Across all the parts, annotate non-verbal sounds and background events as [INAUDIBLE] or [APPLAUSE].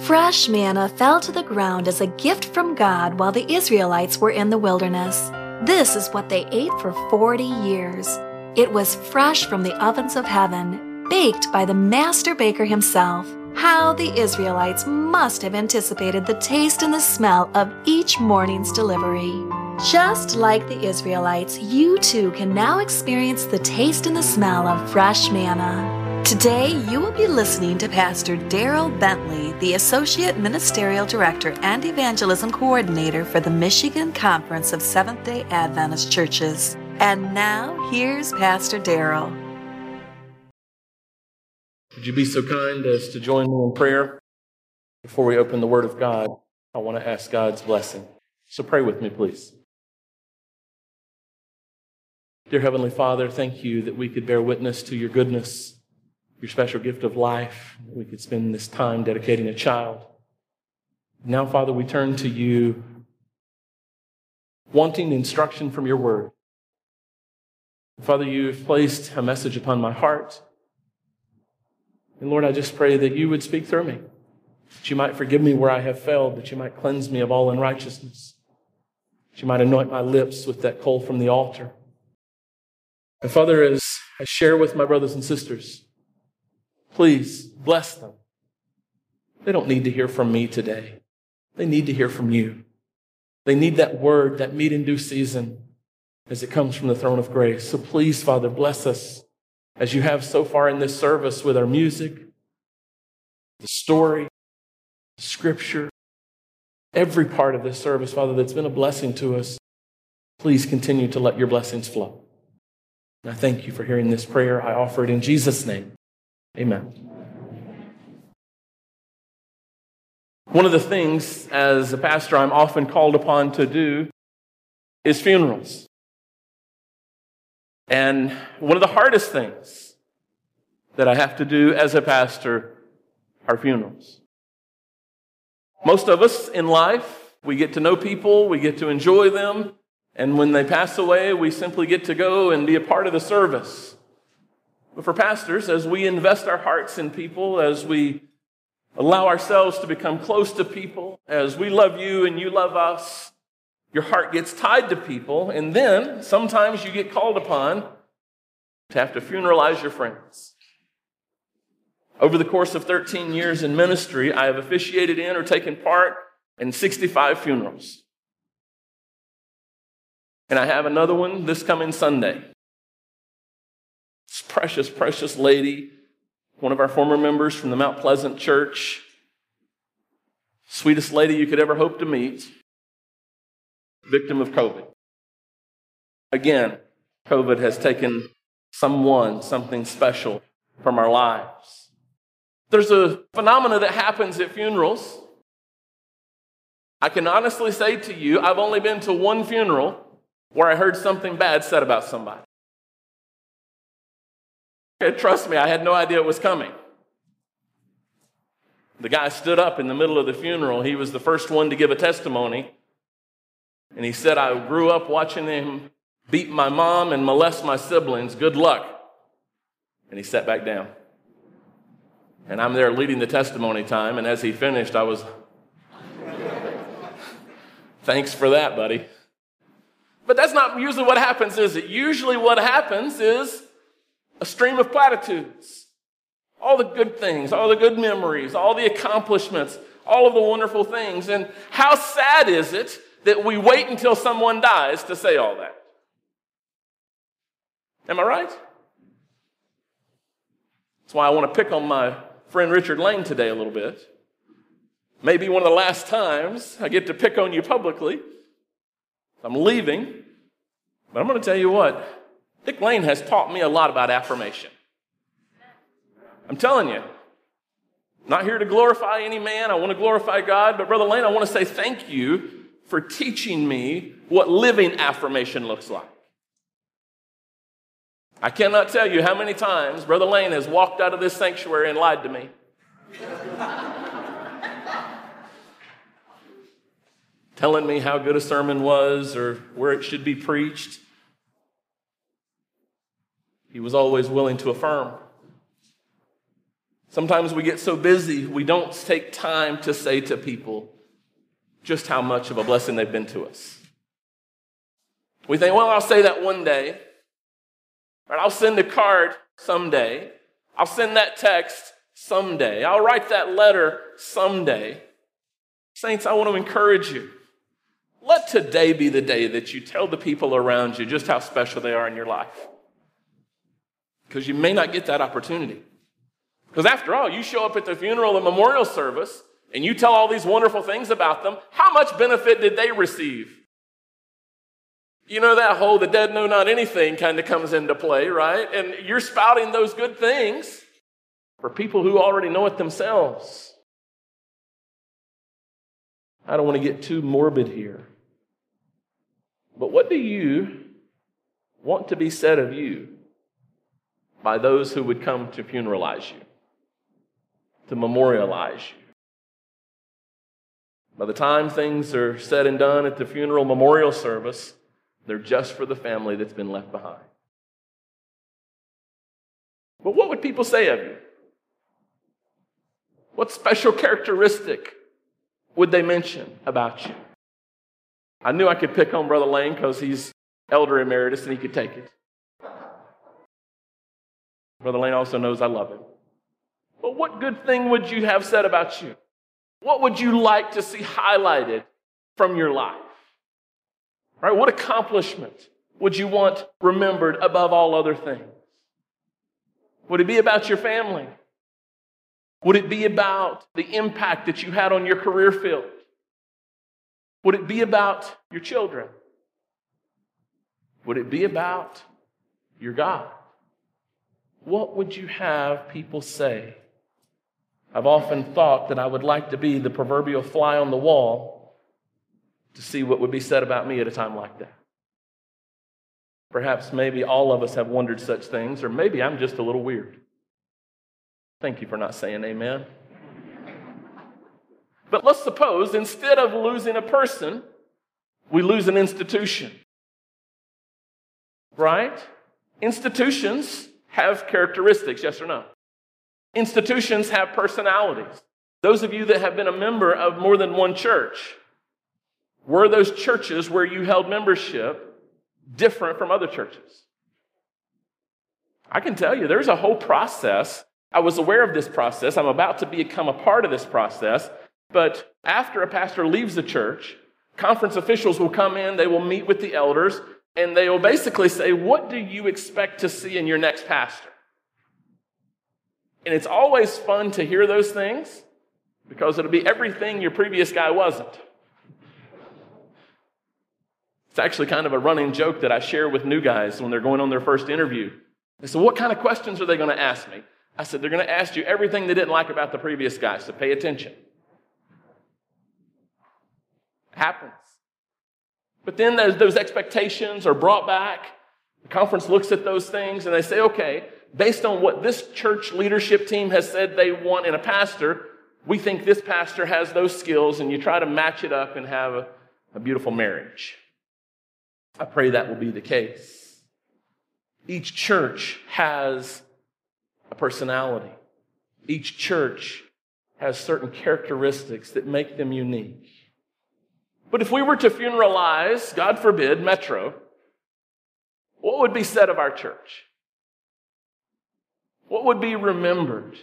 Fresh manna fell to the ground as a gift from God while the Israelites were in the wilderness. This is what they ate for 40 years. It was fresh from the ovens of heaven, baked by the master baker himself. How the Israelites must have anticipated the taste and the smell of each morning's delivery. Just like the Israelites, you too can now experience the taste and the smell of fresh manna. Today, you will be listening to Pastor Darryl Bentley, the Associate Ministerial Director and Evangelism Coordinator for the Michigan Conference of Seventh day Adventist Churches. And now, here's Pastor Darryl. Would you be so kind as to join me in prayer? Before we open the Word of God, I want to ask God's blessing. So pray with me, please. Dear Heavenly Father, thank you that we could bear witness to your goodness your special gift of life. We could spend this time dedicating a child. Now, Father, we turn to you wanting instruction from your word. Father, you've placed a message upon my heart. And Lord, I just pray that you would speak through me, that you might forgive me where I have failed, that you might cleanse me of all unrighteousness, that you might anoint my lips with that coal from the altar. And Father, as I share with my brothers and sisters, Please bless them. They don't need to hear from me today. They need to hear from you. They need that word, that meat in due season as it comes from the throne of grace. So please, Father, bless us as you have so far in this service with our music, the story, the scripture, every part of this service, Father, that's been a blessing to us. Please continue to let your blessings flow. And I thank you for hearing this prayer. I offer it in Jesus' name. Amen. One of the things as a pastor I'm often called upon to do is funerals. And one of the hardest things that I have to do as a pastor are funerals. Most of us in life, we get to know people, we get to enjoy them, and when they pass away, we simply get to go and be a part of the service. But for pastors, as we invest our hearts in people, as we allow ourselves to become close to people, as we love you and you love us, your heart gets tied to people, and then sometimes you get called upon to have to funeralize your friends. Over the course of 13 years in ministry, I have officiated in or taken part in 65 funerals. And I have another one this coming Sunday. This precious, precious lady, one of our former members from the Mount Pleasant Church, sweetest lady you could ever hope to meet, victim of COVID. Again, COVID has taken someone, something special from our lives. There's a phenomena that happens at funerals. I can honestly say to you, I've only been to one funeral where I heard something bad said about somebody. Trust me, I had no idea it was coming. The guy stood up in the middle of the funeral. He was the first one to give a testimony. And he said, I grew up watching him beat my mom and molest my siblings. Good luck. And he sat back down. And I'm there leading the testimony time. And as he finished, I was, thanks for that, buddy. But that's not usually what happens, is it? Usually what happens is a stream of platitudes. All the good things, all the good memories, all the accomplishments, all of the wonderful things. And how sad is it that we wait until someone dies to say all that? Am I right? That's why I want to pick on my friend Richard Lane today a little bit. Maybe one of the last times I get to pick on you publicly. I'm leaving. But I'm going to tell you what, Dick Lane has taught me a lot about affirmation. I'm telling you, not here to glorify any man. I want to glorify God. But Brother Lane, I want to say thank you for teaching me what living affirmation looks like. I cannot tell you how many times Brother Lane has walked out of this sanctuary and lied to me. [LAUGHS] Telling me how good a sermon was or where it should be preached. He was always willing to affirm. Sometimes we get so busy, we don't take time to say to people just how much of a blessing they've been to us. We think, well, I'll say that one day. Or I'll send a card someday. I'll send that text someday. I'll write that letter someday. Saints, I want to encourage you. Let today be the day that you tell the people around you just how special they are in your life. Because you may not get that opportunity. Because after all, you show up at the funeral and memorial service and you tell all these wonderful things about them. How much benefit did they receive? You know, that whole the dead know not anything kind of comes into play, right? And you're spouting those good things for people who already know it themselves. I don't want to get too morbid here. But what do you want to be said of you by those who would come to funeralize you, to memorialize you? By the time things are said and done at the funeral memorial service, they're just for the family that's been left behind. But what would people say of you? What special characteristic would they mention about you? I knew I could pick on Brother Lane because he's elder emeritus and he could take it. Brother Lane also knows I love him. But what good thing would you have said about you? What would you like to see highlighted from your life? Right? What accomplishment would you want remembered above all other things? Would it be about your family? Would it be about the impact that you had on your career field? Would it be about your children? Would it be about your God? What would you have people say? I've often thought that I would like to be the proverbial fly on the wall to see what would be said about me at a time like that. Perhaps maybe all of us have wondered such things, or maybe I'm just a little weird. Thank you for not saying amen. But let's suppose instead of losing a person, we lose an institution. Right? Institutions have characteristics, yes or no? Institutions have personalities. Those of you that have been a member of more than one church, were those churches where you held membership different from other churches? I can tell you there's a whole process. I was aware of this process. I'm about to become a part of this process. But after a pastor leaves the church, conference officials will come in, they will meet with the elders, and they will basically say, What do you expect to see in your next pastor? And it's always fun to hear those things because it'll be everything your previous guy wasn't. It's actually kind of a running joke that I share with new guys when they're going on their first interview. They said, What kind of questions are they going to ask me? I said, They're going to ask you everything they didn't like about the previous guy, so pay attention. It happens. But then those expectations are brought back. The conference looks at those things and they say, okay, based on what this church leadership team has said they want in a pastor, we think this pastor has those skills, and you try to match it up and have a, a beautiful marriage. I pray that will be the case. Each church has a personality. Each church has certain characteristics that make them unique. But if we were to funeralize, God forbid, Metro, what would be said of our church? What would be remembered?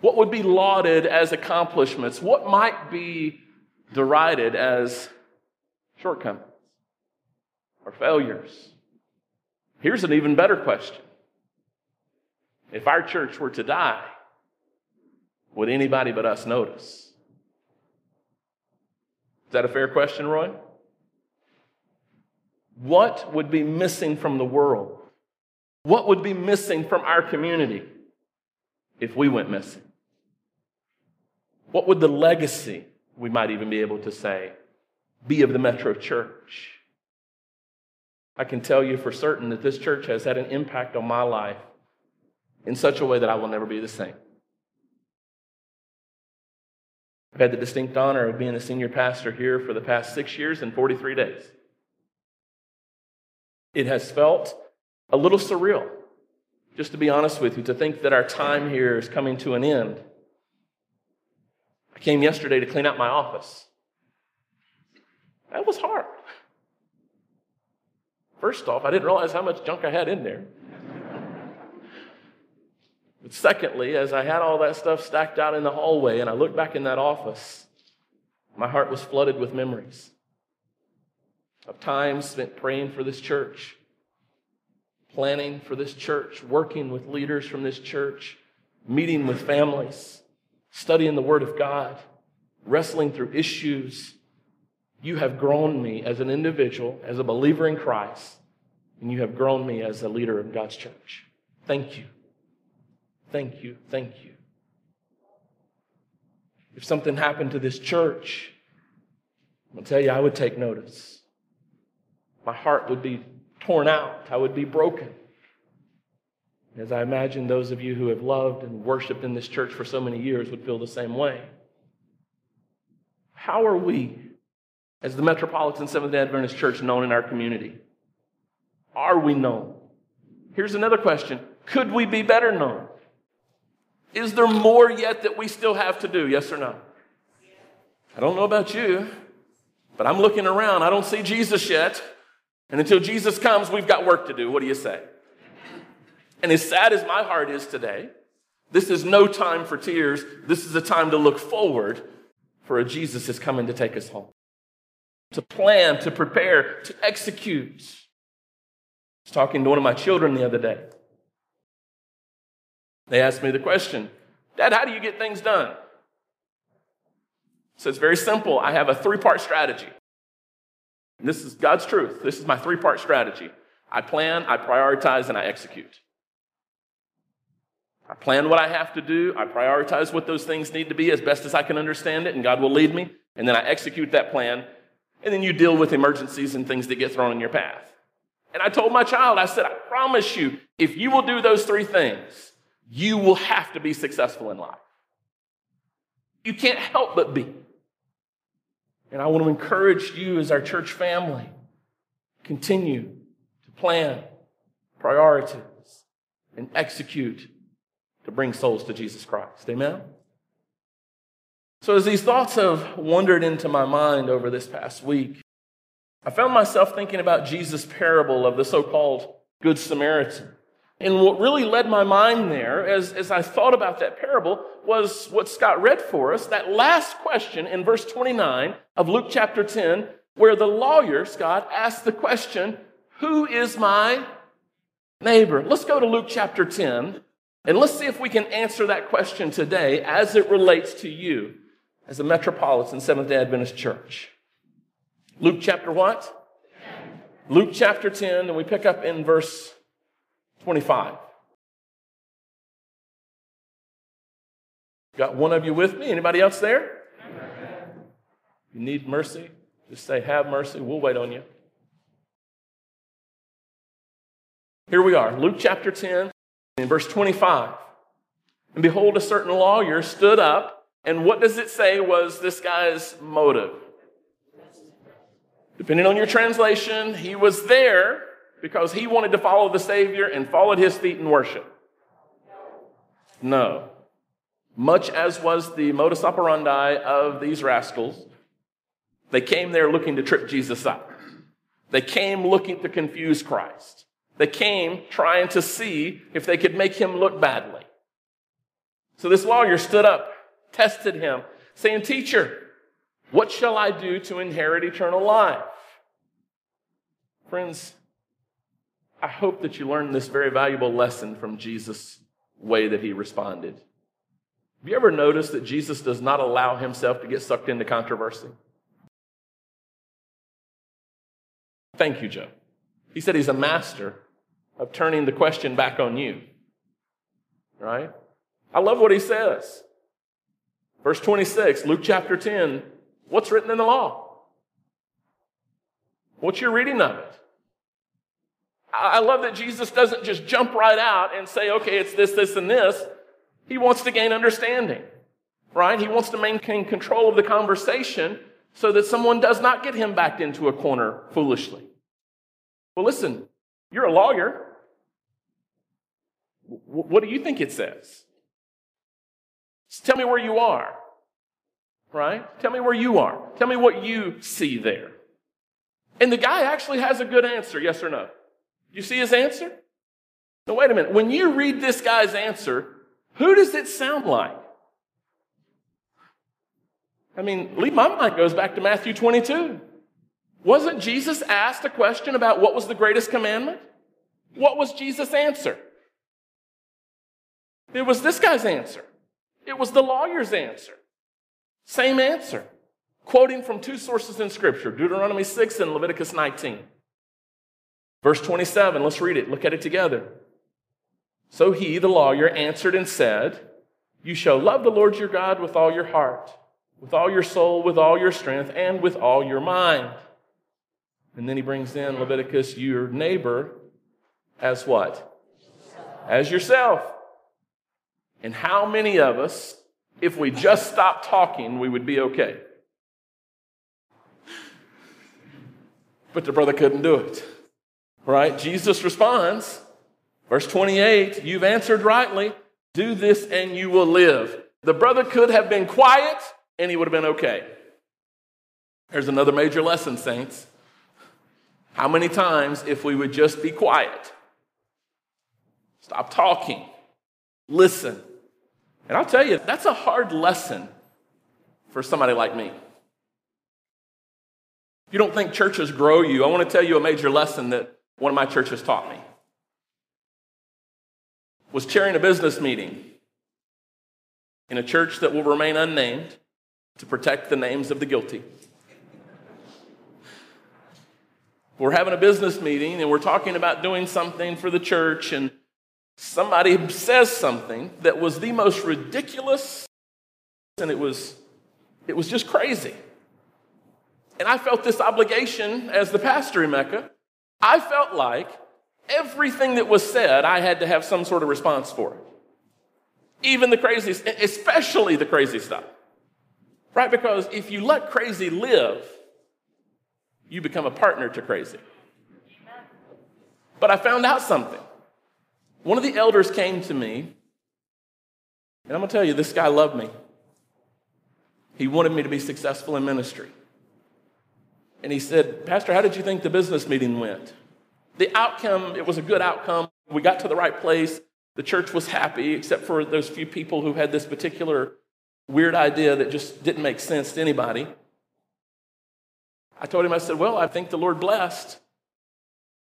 What would be lauded as accomplishments? What might be derided as shortcomings? or failures. Here's an even better question If our church were to die, would anybody but us notice? Is that a fair question, Roy? What would be missing from the world? What would be missing from our community if we went missing? What would the legacy, we might even be able to say, be of the Metro Church? I can tell you for certain that this church has had an impact on my life in such a way that I will never be the same. I've had the distinct honor of being a senior pastor here for the past six years and 43 days. It has felt a little surreal just to be honest with you, to think that our time here is coming to an end. I came yesterday to clean out my office. That was hard. First off, I didn't realize how much junk I had in there. But secondly, as I had all that stuff stacked out in the hallway and I looked back in that office, my heart was flooded with memories of times spent praying for this church, planning for this church, working with leaders from this church, meeting with families, studying the Word of God, wrestling through issues. You have grown me as an individual, as a believer in Christ, and you have grown me as a leader of God's church. Thank you. Thank you. Thank you. If something happened to this church, I'll tell you, I would take notice. My heart would be torn out. I would be broken. As I imagine those of you who have loved and worshiped in this church for so many years would feel the same way. How are we, as the Metropolitan Seventh day Adventist Church, known in our community? Are we known? Here's another question Could we be better known? Is there more yet that we still have to do? Yes or no? I don't know about you, but I'm looking around. I don't see Jesus yet. And until Jesus comes, we've got work to do. What do you say? And as sad as my heart is today, this is no time for tears. This is a time to look forward for a Jesus is coming to take us home. To plan, to prepare, to execute. I was talking to one of my children the other day. They asked me the question, Dad, how do you get things done? So it's very simple. I have a three part strategy. This is God's truth. This is my three part strategy. I plan, I prioritize, and I execute. I plan what I have to do. I prioritize what those things need to be as best as I can understand it, and God will lead me. And then I execute that plan. And then you deal with emergencies and things that get thrown in your path. And I told my child, I said, I promise you, if you will do those three things, you will have to be successful in life. You can't help but be. And I want to encourage you as our church family continue to plan, prioritize, and execute to bring souls to Jesus Christ. Amen? So, as these thoughts have wandered into my mind over this past week, I found myself thinking about Jesus' parable of the so called Good Samaritan. And what really led my mind there, as, as I thought about that parable, was what Scott read for us, that last question in verse 29 of Luke chapter 10, where the lawyer, Scott, asked the question, Who is my neighbor? Let's go to Luke chapter 10, and let's see if we can answer that question today as it relates to you as a Metropolitan Seventh day Adventist church. Luke chapter what? Luke chapter 10, and we pick up in verse 25. Got one of you with me? Anybody else there? You need mercy? Just say, Have mercy. We'll wait on you. Here we are, Luke chapter 10, in verse 25. And behold, a certain lawyer stood up, and what does it say was this guy's motive? Depending on your translation, he was there because he wanted to follow the Savior and fall at his feet in worship? No. Much as was the modus operandi of these rascals, they came there looking to trip Jesus up. They came looking to confuse Christ. They came trying to see if they could make him look badly. So this lawyer stood up, tested him, saying, Teacher, what shall I do to inherit eternal life? Friends, I hope that you learned this very valuable lesson from Jesus' way that he responded. Have you ever noticed that Jesus does not allow himself to get sucked into controversy? Thank you, Joe. He said he's a master of turning the question back on you. Right? I love what he says. Verse 26, Luke chapter 10. What's written in the law? What's your reading of it? I love that Jesus doesn't just jump right out and say, okay, it's this, this, and this. He wants to gain understanding, right? He wants to maintain control of the conversation so that someone does not get him backed into a corner foolishly. Well, listen, you're a lawyer. What do you think it says? Just tell me where you are. Right? Tell me where you are. Tell me what you see there. And the guy actually has a good answer, yes or no? You see his answer? No, wait a minute. When you read this guy's answer, who does it sound like? I mean, leave my mind goes back to Matthew 22. Wasn't Jesus asked a question about what was the greatest commandment? What was Jesus' answer? It was this guy's answer. It was the lawyer's answer. Same answer. Quoting from two sources in Scripture Deuteronomy 6 and Leviticus 19. Verse 27, let's read it. Look at it together. So he, the lawyer, answered and said, You shall love the Lord your God with all your heart, with all your soul, with all your strength, and with all your mind. And then he brings in Leviticus, your neighbor, as what? As yourself. And how many of us, if we just stopped talking, we would be okay? But the brother couldn't do it. Right? Jesus responds, verse 28, you've answered rightly. Do this and you will live. The brother could have been quiet and he would have been okay. Here's another major lesson, saints. How many times, if we would just be quiet, stop talking, listen. And I'll tell you, that's a hard lesson for somebody like me. If you don't think churches grow you, I want to tell you a major lesson that one of my churches taught me. Was chairing a business meeting in a church that will remain unnamed to protect the names of the guilty. We're having a business meeting and we're talking about doing something for the church, and somebody says something that was the most ridiculous, and it was, it was just crazy. And I felt this obligation as the pastor in Mecca. I felt like everything that was said, I had to have some sort of response for it. Even the crazy, especially the crazy stuff. Right? Because if you let crazy live, you become a partner to crazy. But I found out something. One of the elders came to me, and I'm going to tell you, this guy loved me. He wanted me to be successful in ministry. And he said, Pastor, how did you think the business meeting went? The outcome, it was a good outcome. We got to the right place. The church was happy, except for those few people who had this particular weird idea that just didn't make sense to anybody. I told him, I said, Well, I think the Lord blessed.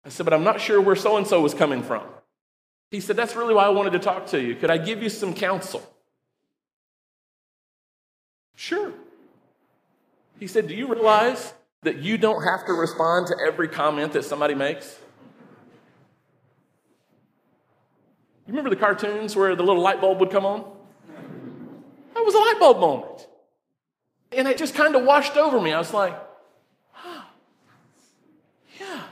I said, But I'm not sure where so and so was coming from. He said, That's really why I wanted to talk to you. Could I give you some counsel? Sure. He said, Do you realize that you don't have to respond to every comment that somebody makes? You remember the cartoons where the little light bulb would come on? That was a light bulb moment. And it just kind of washed over me. I was like, oh, yeah,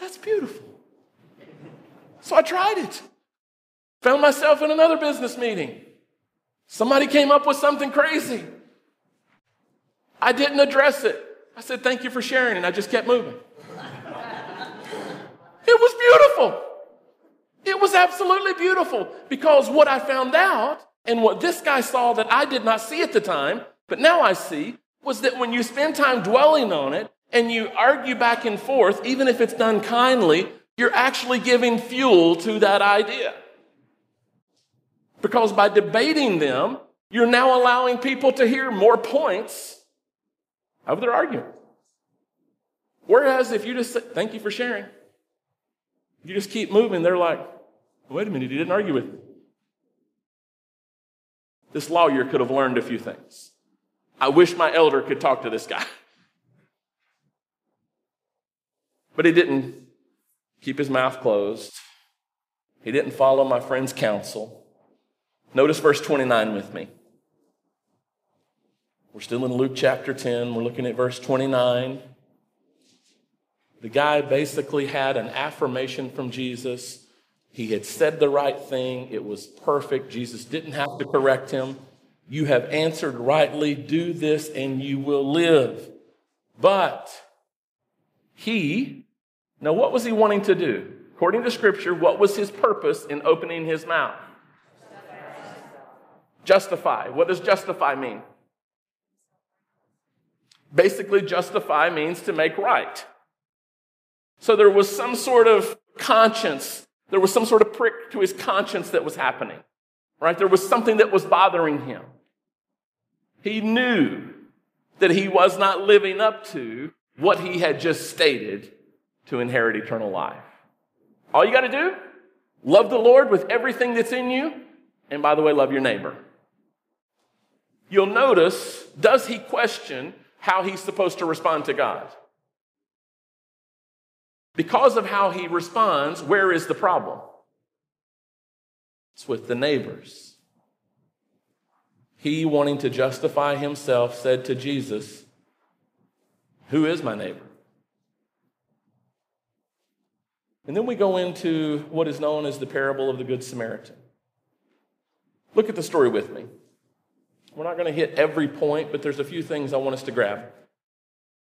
that's beautiful. So I tried it. Found myself in another business meeting. Somebody came up with something crazy. I didn't address it. I said, Thank you for sharing, and I just kept moving. it was beautiful. It was absolutely beautiful because what I found out and what this guy saw that I did not see at the time, but now I see, was that when you spend time dwelling on it, and you argue back and forth, even if it's done kindly, you're actually giving fuel to that idea. Because by debating them, you're now allowing people to hear more points of their argument. Whereas if you just say, thank you for sharing, you just keep moving, they're like, wait a minute, he didn't argue with me. This lawyer could have learned a few things. I wish my elder could talk to this guy. [LAUGHS] But he didn't keep his mouth closed. He didn't follow my friend's counsel. Notice verse 29 with me. We're still in Luke chapter 10. We're looking at verse 29. The guy basically had an affirmation from Jesus. He had said the right thing. It was perfect. Jesus didn't have to correct him. You have answered rightly. Do this and you will live. But he, now what was he wanting to do? According to Scripture, what was his purpose in opening his mouth? Justify. What does justify mean? Basically, justify means to make right. So there was some sort of conscience, there was some sort of prick to his conscience that was happening, right? There was something that was bothering him. He knew that he was not living up to what he had just stated to inherit eternal life. All you got to do, love the Lord with everything that's in you, and by the way, love your neighbor. You'll notice, does he question how he's supposed to respond to God? Because of how he responds, where is the problem? It's with the neighbors. He, wanting to justify himself, said to Jesus, Who is my neighbor? And then we go into what is known as the parable of the Good Samaritan. Look at the story with me. We're not going to hit every point, but there's a few things I want us to grab.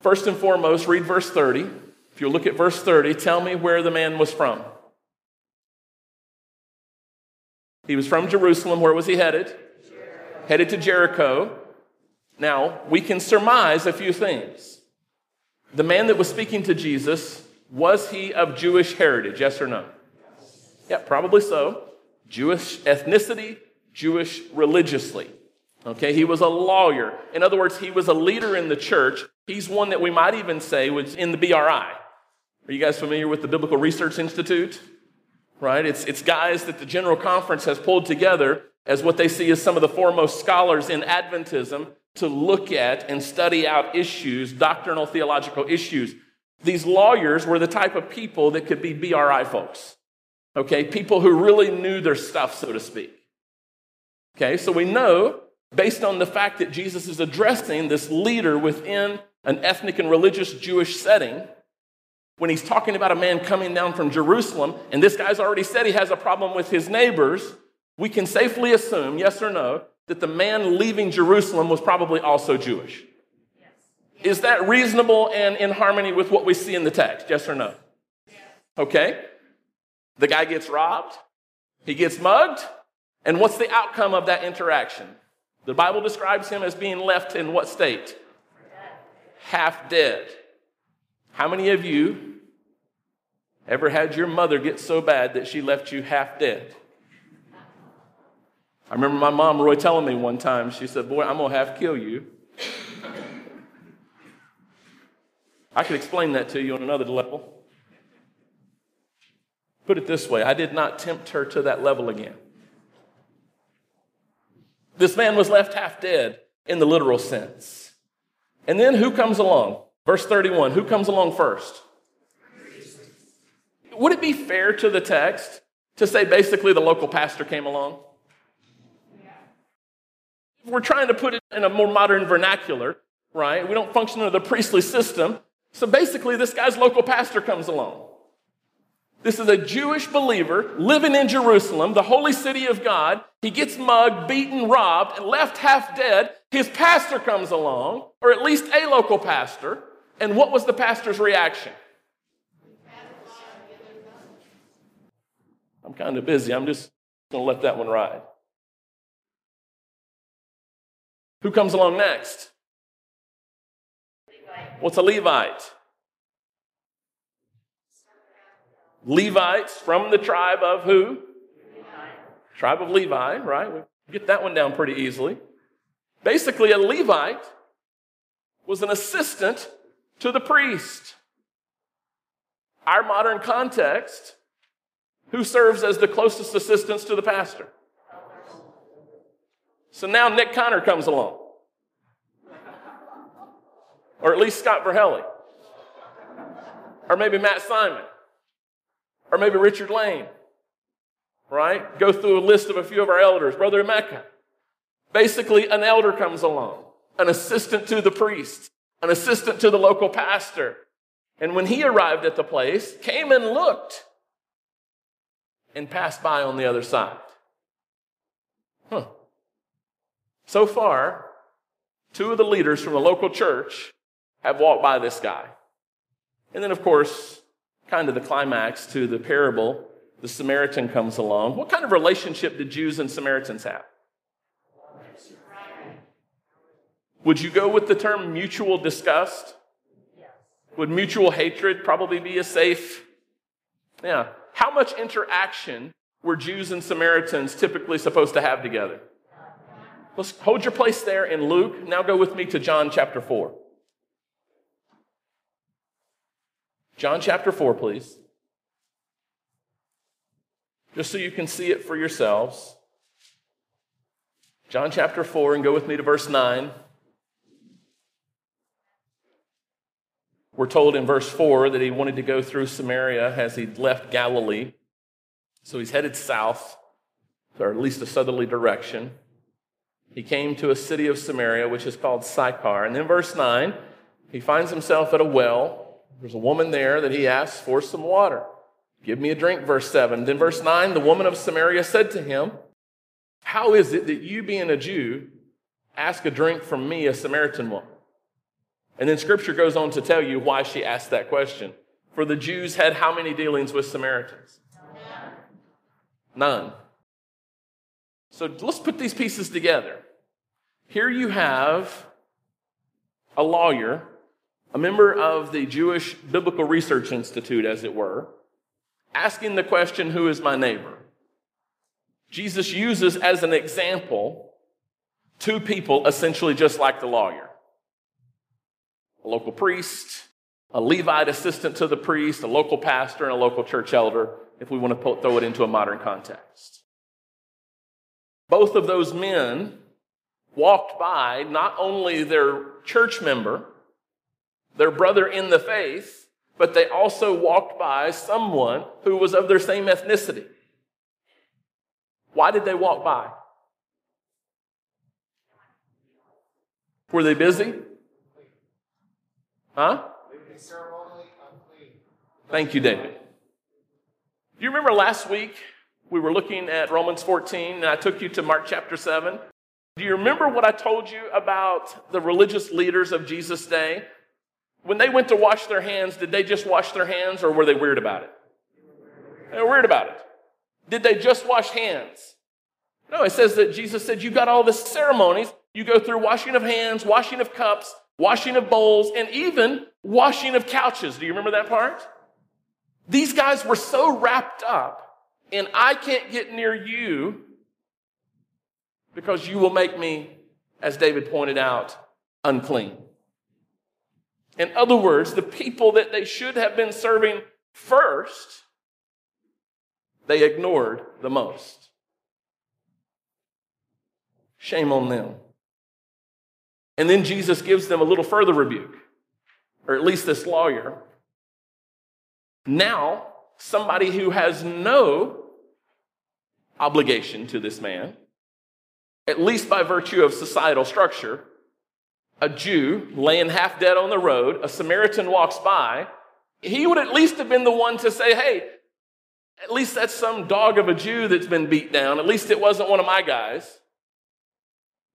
First and foremost, read verse 30. If you look at verse 30, tell me where the man was from. He was from Jerusalem. Where was he headed? Jericho. Headed to Jericho. Now, we can surmise a few things. The man that was speaking to Jesus, was he of Jewish heritage? Yes or no? Yes. Yeah, probably so. Jewish ethnicity, Jewish religiously. Okay, he was a lawyer. In other words, he was a leader in the church. He's one that we might even say was in the BRI. Are you guys familiar with the Biblical Research Institute? Right? It's, it's guys that the General Conference has pulled together as what they see as some of the foremost scholars in Adventism to look at and study out issues, doctrinal theological issues. These lawyers were the type of people that could be BRI folks. Okay, people who really knew their stuff, so to speak. Okay, so we know based on the fact that Jesus is addressing this leader within an ethnic and religious Jewish setting, when he's talking about a man coming down from Jerusalem, and this guy's already said he has a problem with his neighbors, we can safely assume, yes or no, that the man leaving Jerusalem was probably also Jewish. Yes. Is that reasonable and in harmony with what we see in the text? Yes or no? Yes. Okay. The guy gets robbed, he gets mugged, and what's the outcome of that interaction? The Bible describes him as being left in what state? Half dead. How many of you ever had your mother get so bad that she left you half dead? I remember my mom, Roy, telling me one time, she said, Boy, I'm going to to kill you. I could explain that to you on another level. Put it this way I did not tempt her to that level again. This man was left half dead in the literal sense. And then who comes along? Verse 31 Who comes along first? Would it be fair to the text to say basically the local pastor came along? We're trying to put it in a more modern vernacular, right? We don't function under the priestly system. So basically, this guy's local pastor comes along. This is a Jewish believer living in Jerusalem, the holy city of God. He gets mugged, beaten, robbed, and left half dead. His pastor comes along, or at least a local pastor. And what was the pastor's reaction? I'm kind of busy. I'm just going to let that one ride. Who comes along next? What's a Levite? Levites from the tribe of who? Levi. Tribe of Levi, right? We get that one down pretty easily. Basically, a Levite was an assistant to the priest. Our modern context, who serves as the closest assistants to the pastor? So now Nick Connor comes along. Or at least Scott Verhelli. Or maybe Matt Simon. Or maybe Richard Lane, right? Go through a list of a few of our elders. Brother Mecca. Basically, an elder comes along, an assistant to the priest, an assistant to the local pastor. And when he arrived at the place, came and looked and passed by on the other side. Huh. So far, two of the leaders from the local church have walked by this guy. And then, of course, kind of the climax to the parable. The Samaritan comes along. What kind of relationship did Jews and Samaritans have? Would you go with the term mutual disgust? Would mutual hatred probably be a safe? Yeah. How much interaction were Jews and Samaritans typically supposed to have together? Let's hold your place there in Luke. Now go with me to John chapter 4. John chapter 4, please. Just so you can see it for yourselves. John chapter 4, and go with me to verse 9. We're told in verse 4 that he wanted to go through Samaria as he left Galilee. So he's headed south, or at least a southerly direction. He came to a city of Samaria, which is called Sychar. And then, verse 9, he finds himself at a well. There's a woman there that he asks for some water. Give me a drink, verse 7. Then, verse 9, the woman of Samaria said to him, How is it that you, being a Jew, ask a drink from me, a Samaritan woman? And then scripture goes on to tell you why she asked that question. For the Jews had how many dealings with Samaritans? None. So let's put these pieces together. Here you have a lawyer, a member of the Jewish Biblical Research Institute, as it were, asking the question, Who is my neighbor? Jesus uses as an example two people essentially just like the lawyer a local priest, a Levite assistant to the priest, a local pastor, and a local church elder, if we want to throw it into a modern context. Both of those men walked by not only their church member, their brother in the faith, but they also walked by someone who was of their same ethnicity. Why did they walk by? Were they busy? Huh? Thank you, David. Do you remember last week we were looking at Romans 14 and I took you to Mark chapter 7? Do you remember what I told you about the religious leaders of Jesus' day? When they went to wash their hands, did they just wash their hands or were they weird about it? They were weird about it. Did they just wash hands? No, it says that Jesus said, You got all the ceremonies. You go through washing of hands, washing of cups, washing of bowls, and even washing of couches. Do you remember that part? These guys were so wrapped up in I can't get near you because you will make me, as David pointed out, unclean. In other words, the people that they should have been serving first, they ignored the most. Shame on them. And then Jesus gives them a little further rebuke, or at least this lawyer. Now, somebody who has no obligation to this man, at least by virtue of societal structure, a Jew laying half dead on the road, a Samaritan walks by, he would at least have been the one to say, hey, at least that's some dog of a Jew that's been beat down. At least it wasn't one of my guys.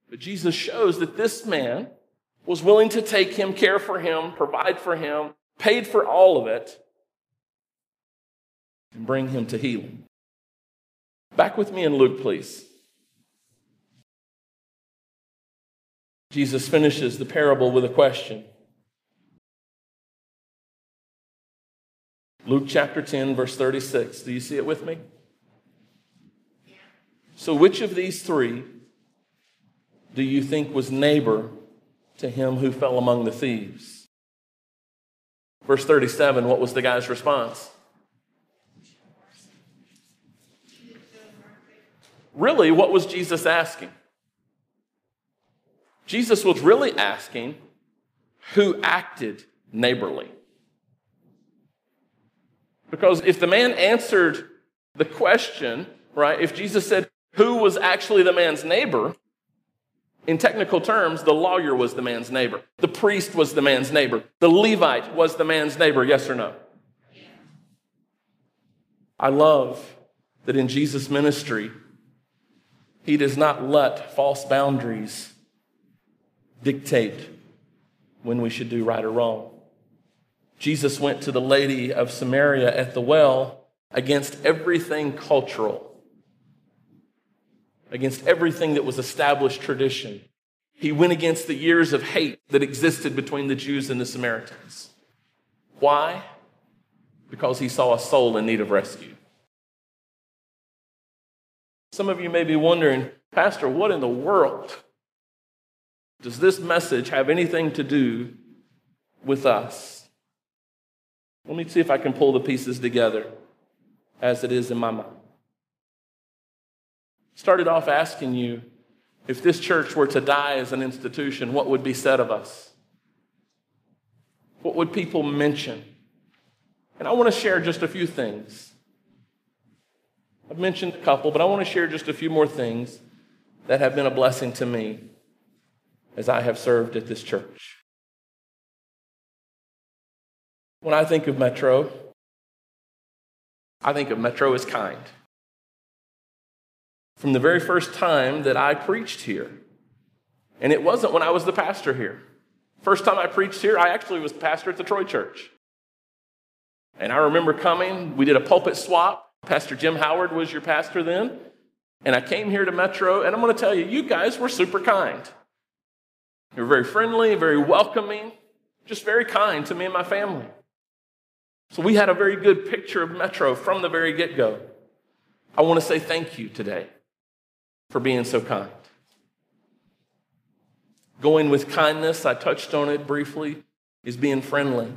But Jesus shows that this man was willing to take him, care for him, provide for him, paid for all of it, and bring him to healing. Back with me in Luke, please. Jesus finishes the parable with a question. Luke chapter 10, verse 36. Do you see it with me? So, which of these three do you think was neighbor to him who fell among the thieves? Verse 37, what was the guy's response? Really, what was Jesus asking? Jesus was really asking who acted neighborly. Because if the man answered the question, right, if Jesus said who was actually the man's neighbor, in technical terms, the lawyer was the man's neighbor. The priest was the man's neighbor. The Levite was the man's neighbor. Yes or no? I love that in Jesus' ministry, he does not let false boundaries dictate when we should do right or wrong. Jesus went to the lady of Samaria at the well against everything cultural, against everything that was established tradition. He went against the years of hate that existed between the Jews and the Samaritans. Why? Because he saw a soul in need of rescue. Some of you may be wondering, Pastor, what in the world does this message have anything to do with us? Let me see if I can pull the pieces together as it is in my mind. Started off asking you if this church were to die as an institution, what would be said of us? What would people mention? And I want to share just a few things. I've mentioned a couple, but I want to share just a few more things that have been a blessing to me as I have served at this church. When I think of Metro, I think of Metro as kind. From the very first time that I preached here, and it wasn't when I was the pastor here. First time I preached here, I actually was pastor at the Troy Church. And I remember coming, we did a pulpit swap. Pastor Jim Howard was your pastor then. And I came here to Metro, and I'm going to tell you, you guys were super kind. You were very friendly, very welcoming, just very kind to me and my family. So we had a very good picture of Metro from the very get go. I want to say thank you today for being so kind. Going with kindness, I touched on it briefly, is being friendly.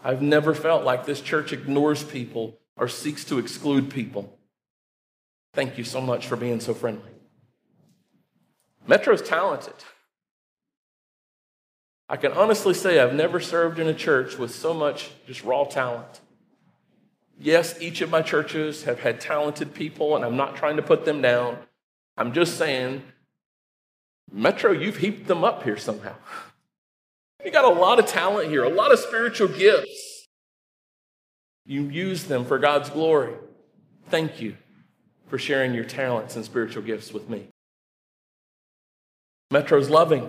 I've never felt like this church ignores people or seeks to exclude people. Thank you so much for being so friendly. Metro's talented. I can honestly say I've never served in a church with so much just raw talent. Yes, each of my churches have had talented people, and I'm not trying to put them down. I'm just saying, Metro, you've heaped them up here somehow. You got a lot of talent here, a lot of spiritual gifts. You use them for God's glory. Thank you for sharing your talents and spiritual gifts with me. Metro's loving.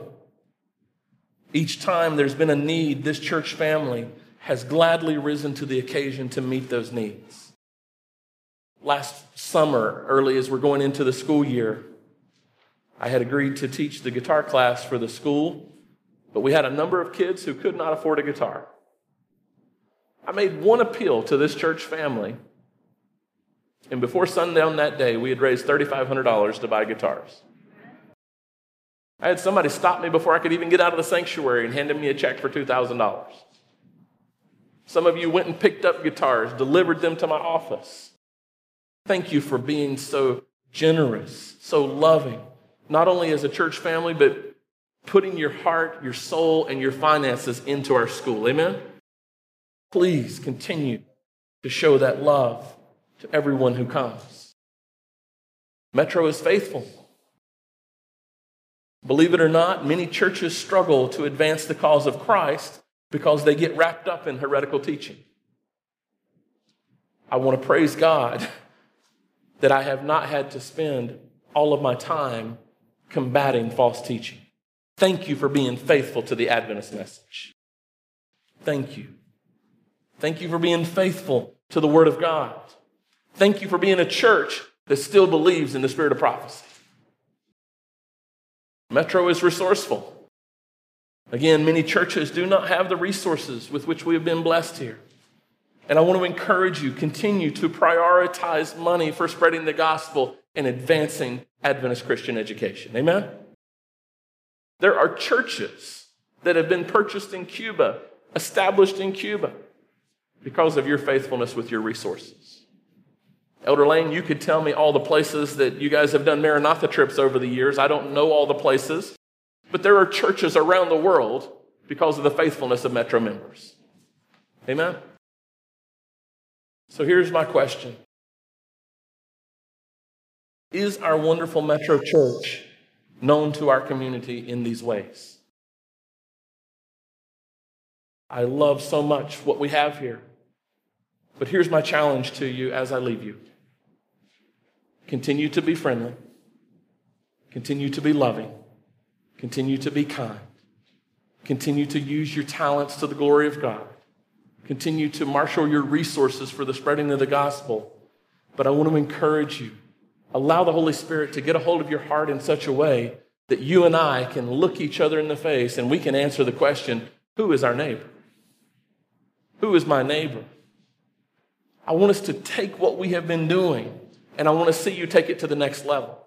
Each time there's been a need, this church family has gladly risen to the occasion to meet those needs. Last summer, early as we're going into the school year, I had agreed to teach the guitar class for the school, but we had a number of kids who could not afford a guitar. I made one appeal to this church family, and before sundown that day, we had raised $3,500 to buy guitars. I had somebody stop me before I could even get out of the sanctuary and handed me a check for $2,000. Some of you went and picked up guitars, delivered them to my office. Thank you for being so generous, so loving, not only as a church family, but putting your heart, your soul, and your finances into our school. Amen? Please continue to show that love to everyone who comes. Metro is faithful. Believe it or not, many churches struggle to advance the cause of Christ because they get wrapped up in heretical teaching. I want to praise God [LAUGHS] that I have not had to spend all of my time combating false teaching. Thank you for being faithful to the Adventist message. Thank you. Thank you for being faithful to the Word of God. Thank you for being a church that still believes in the spirit of prophecy. Metro is resourceful. Again, many churches do not have the resources with which we have been blessed here. And I want to encourage you continue to prioritize money for spreading the gospel and advancing Adventist Christian education. Amen. There are churches that have been purchased in Cuba, established in Cuba because of your faithfulness with your resources. Elder Lane, you could tell me all the places that you guys have done Maranatha trips over the years. I don't know all the places, but there are churches around the world because of the faithfulness of Metro members. Amen? So here's my question Is our wonderful Metro church known to our community in these ways? I love so much what we have here. But here's my challenge to you as I leave you continue to be friendly, continue to be loving, continue to be kind, Continue to use your talents to the glory of God. Continue to marshal your resources for the spreading of the gospel. But I want to encourage you allow the Holy Spirit to get a hold of your heart in such a way that you and I can look each other in the face and we can answer the question who is our neighbor? Who is my neighbor? I want us to take what we have been doing and I want to see you take it to the next level.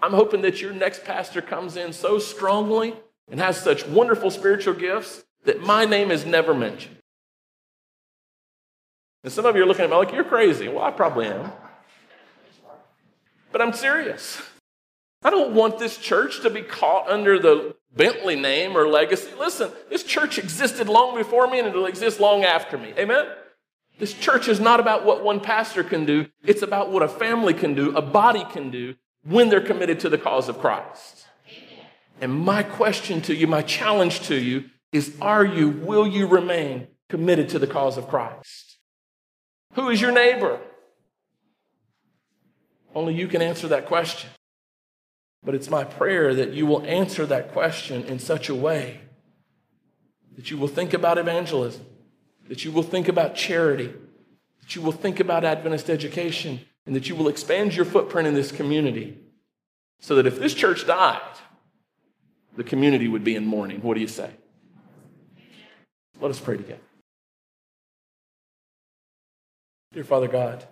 I'm hoping that your next pastor comes in so strongly and has such wonderful spiritual gifts that my name is never mentioned. And some of you are looking at me like, you're crazy. Well, I probably am. But I'm serious. I don't want this church to be caught under the Bentley name or legacy. Listen, this church existed long before me and it'll exist long after me. Amen? This church is not about what one pastor can do, it's about what a family can do, a body can do when they're committed to the cause of Christ. And my question to you, my challenge to you is are you, will you remain committed to the cause of Christ? Who is your neighbor? Only you can answer that question. But it's my prayer that you will answer that question in such a way that you will think about evangelism, that you will think about charity, that you will think about Adventist education, and that you will expand your footprint in this community so that if this church died, the community would be in mourning. What do you say? Let us pray together. Dear Father God,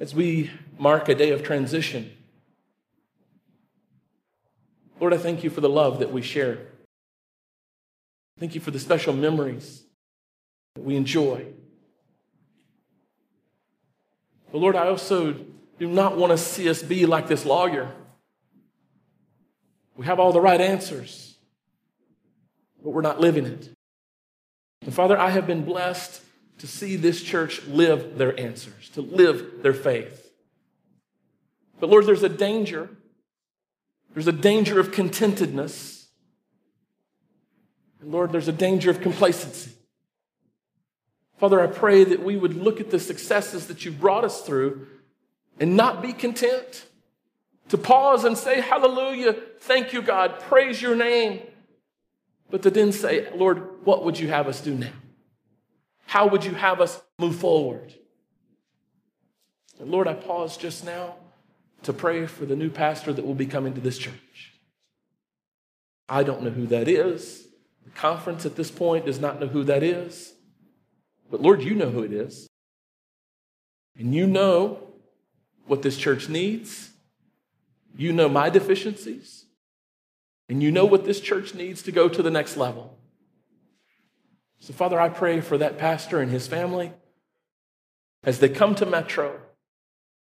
as we mark a day of transition, Lord, I thank you for the love that we share. Thank you for the special memories that we enjoy. But Lord, I also do not want to see us be like this lawyer. We have all the right answers, but we're not living it. And Father, I have been blessed to see this church live their answers, to live their faith. But Lord, there's a danger. There's a danger of contentedness. Lord, there's a danger of complacency. Father, I pray that we would look at the successes that you've brought us through and not be content. To pause and say, Hallelujah, thank you, God, praise your name. But to then say, Lord, what would you have us do now? How would you have us move forward? And Lord, I pause just now to pray for the new pastor that will be coming to this church. I don't know who that is. The conference at this point does not know who that is. But Lord, you know who it is. And you know what this church needs. You know my deficiencies. And you know what this church needs to go to the next level. So, Father, I pray for that pastor and his family. As they come to Metro,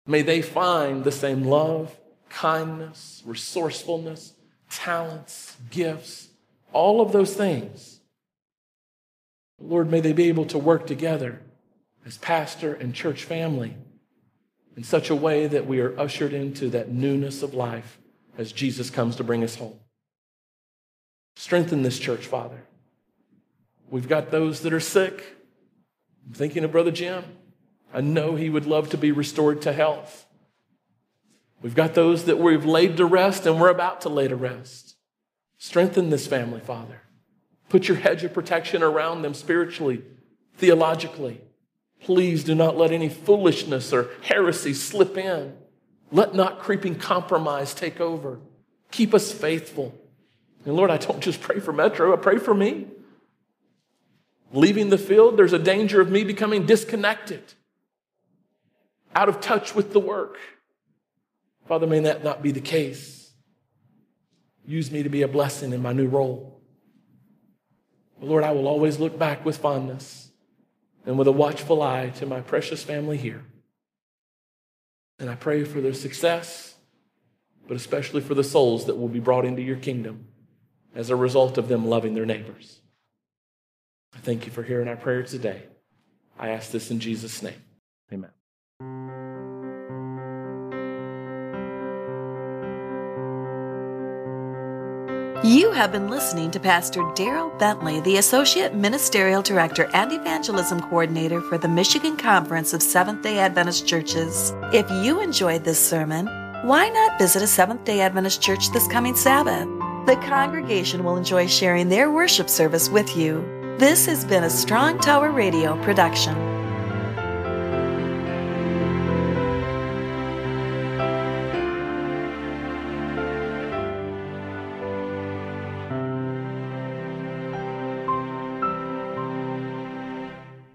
may they find the same love, kindness, resourcefulness, talents, gifts, all of those things. Lord, may they be able to work together as pastor and church family in such a way that we are ushered into that newness of life as Jesus comes to bring us home. Strengthen this church, Father. We've got those that are sick. I'm thinking of Brother Jim. I know he would love to be restored to health. We've got those that we've laid to rest and we're about to lay to rest. Strengthen this family, Father. Put your hedge of protection around them spiritually, theologically. Please do not let any foolishness or heresy slip in. Let not creeping compromise take over. Keep us faithful. And Lord, I don't just pray for Metro, I pray for me. Leaving the field, there's a danger of me becoming disconnected, out of touch with the work. Father, may that not be the case. Use me to be a blessing in my new role. But Lord, I will always look back with fondness and with a watchful eye to my precious family here. And I pray for their success, but especially for the souls that will be brought into your kingdom as a result of them loving their neighbors. I thank you for hearing our prayer today. I ask this in Jesus' name. Amen. You have been listening to Pastor Darryl Bentley, the Associate Ministerial Director and Evangelism Coordinator for the Michigan Conference of Seventh day Adventist Churches. If you enjoyed this sermon, why not visit a Seventh day Adventist church this coming Sabbath? The the congregation will enjoy sharing their worship service with you. This has been a Strong Tower Radio production.